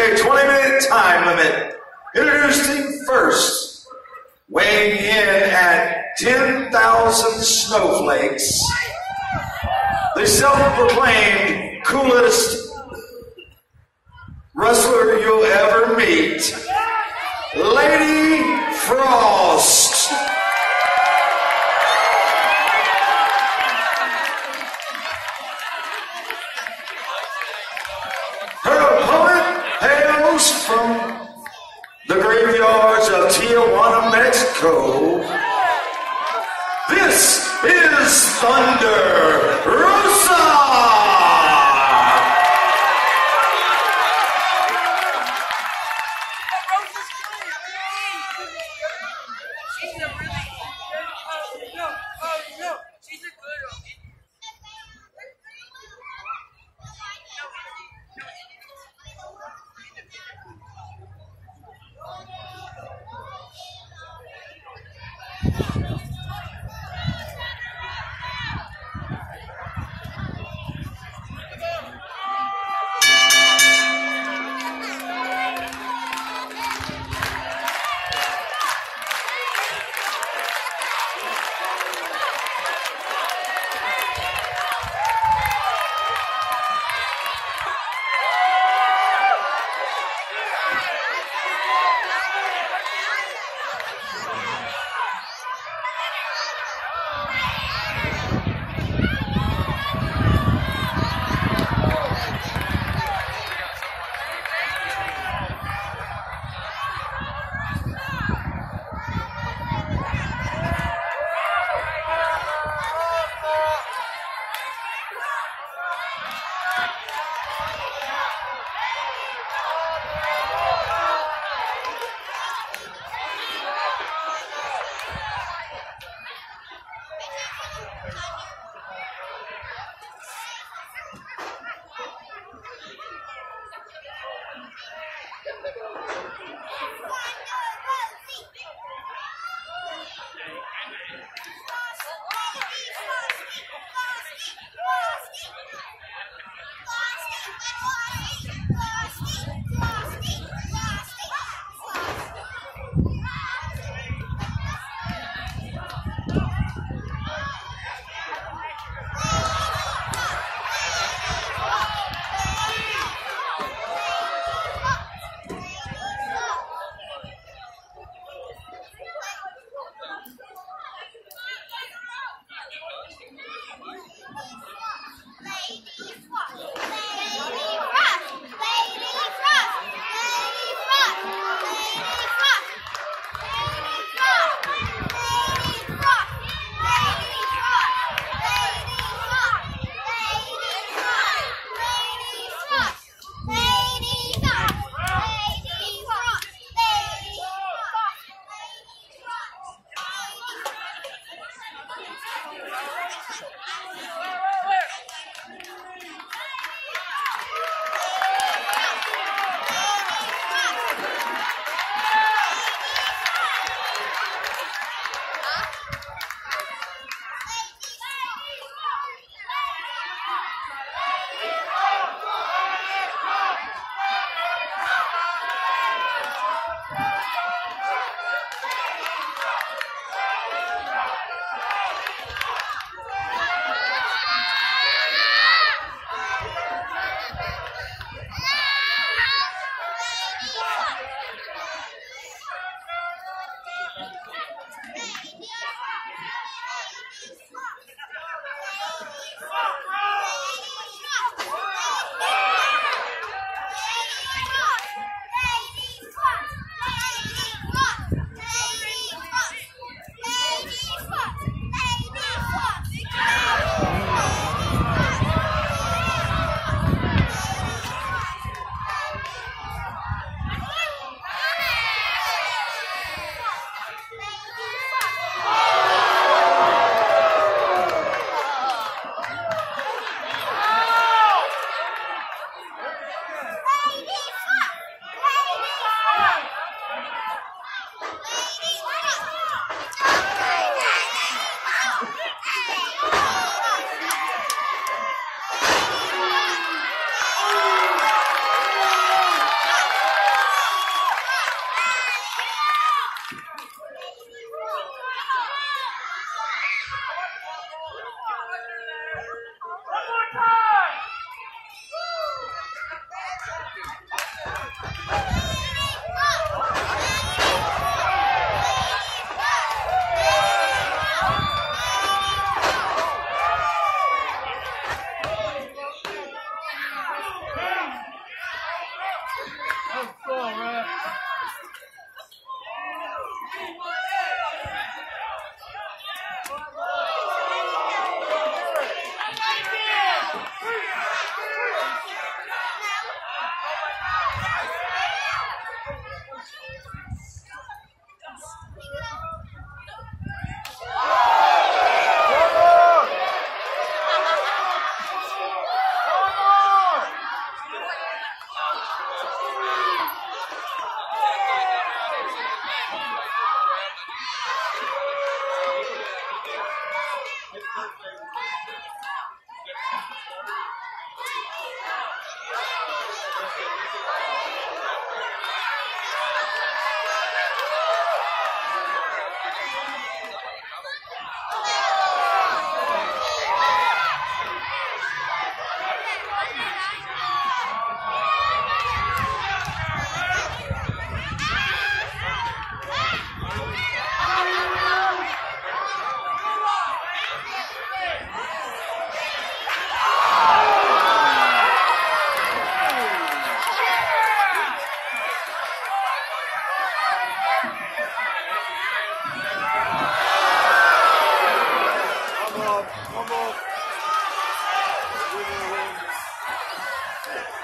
a 20 minute time limit. Introducing first, weighing in at 10,000 snowflakes, the self proclaimed coolest wrestler you'll ever meet, Lady Frost. Yeah.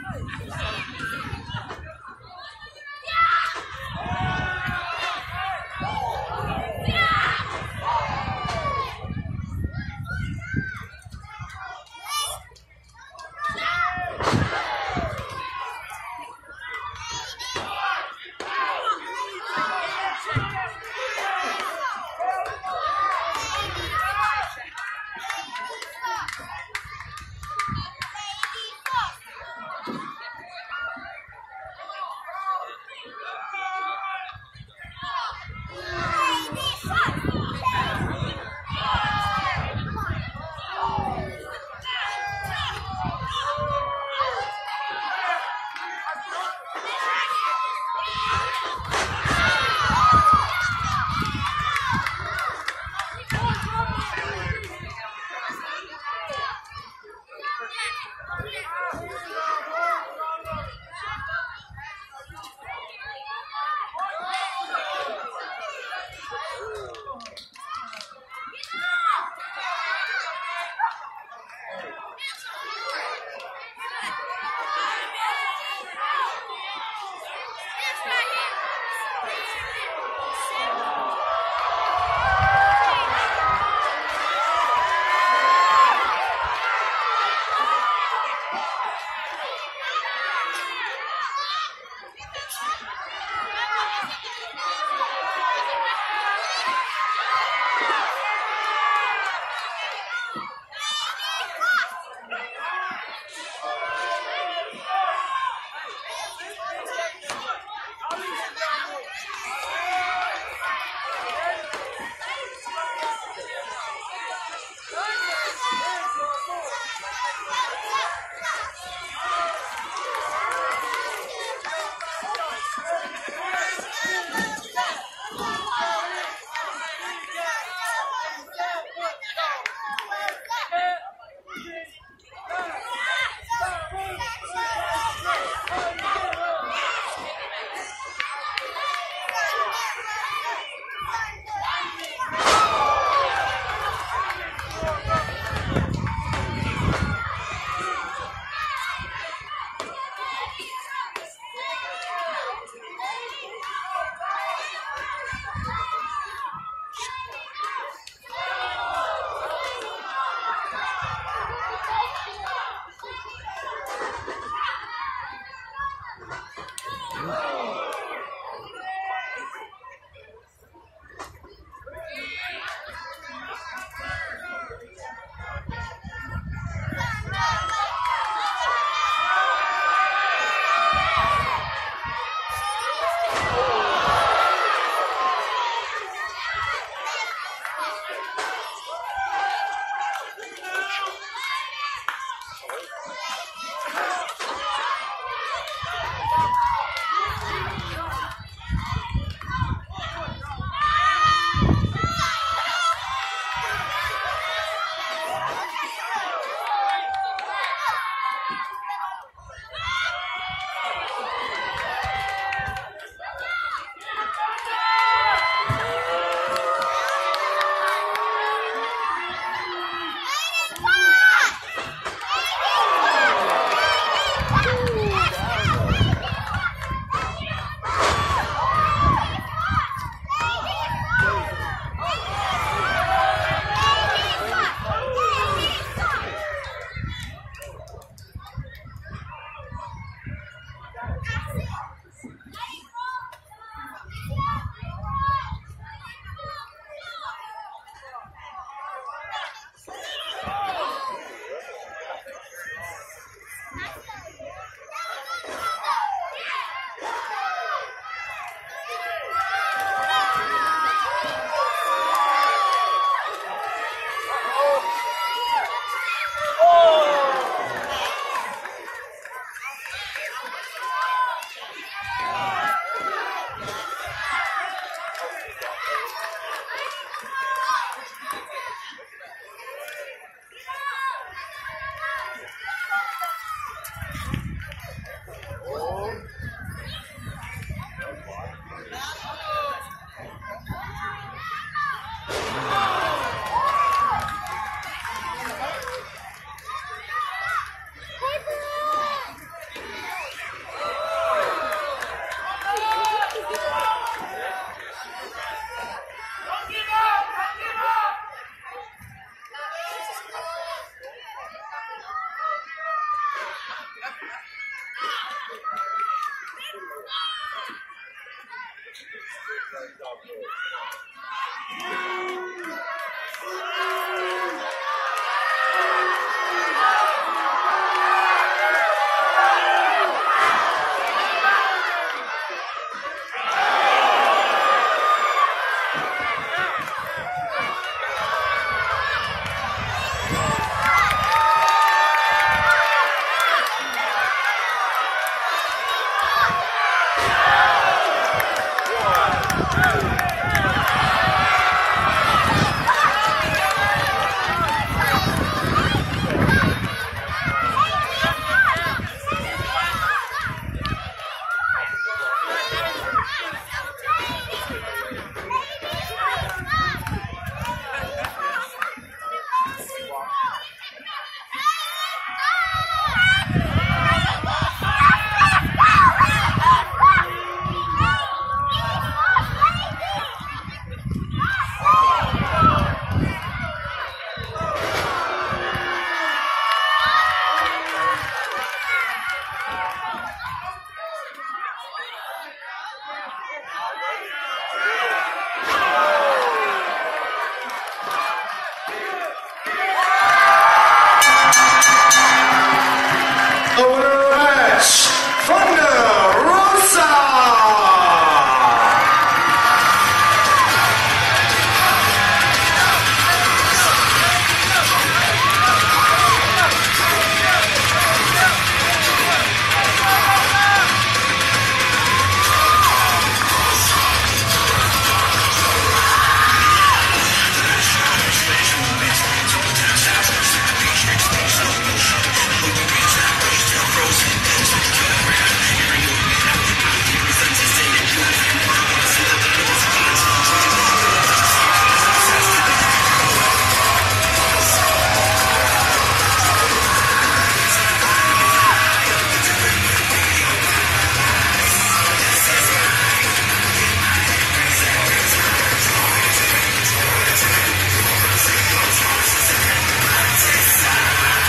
よし! Yeah. Yeah.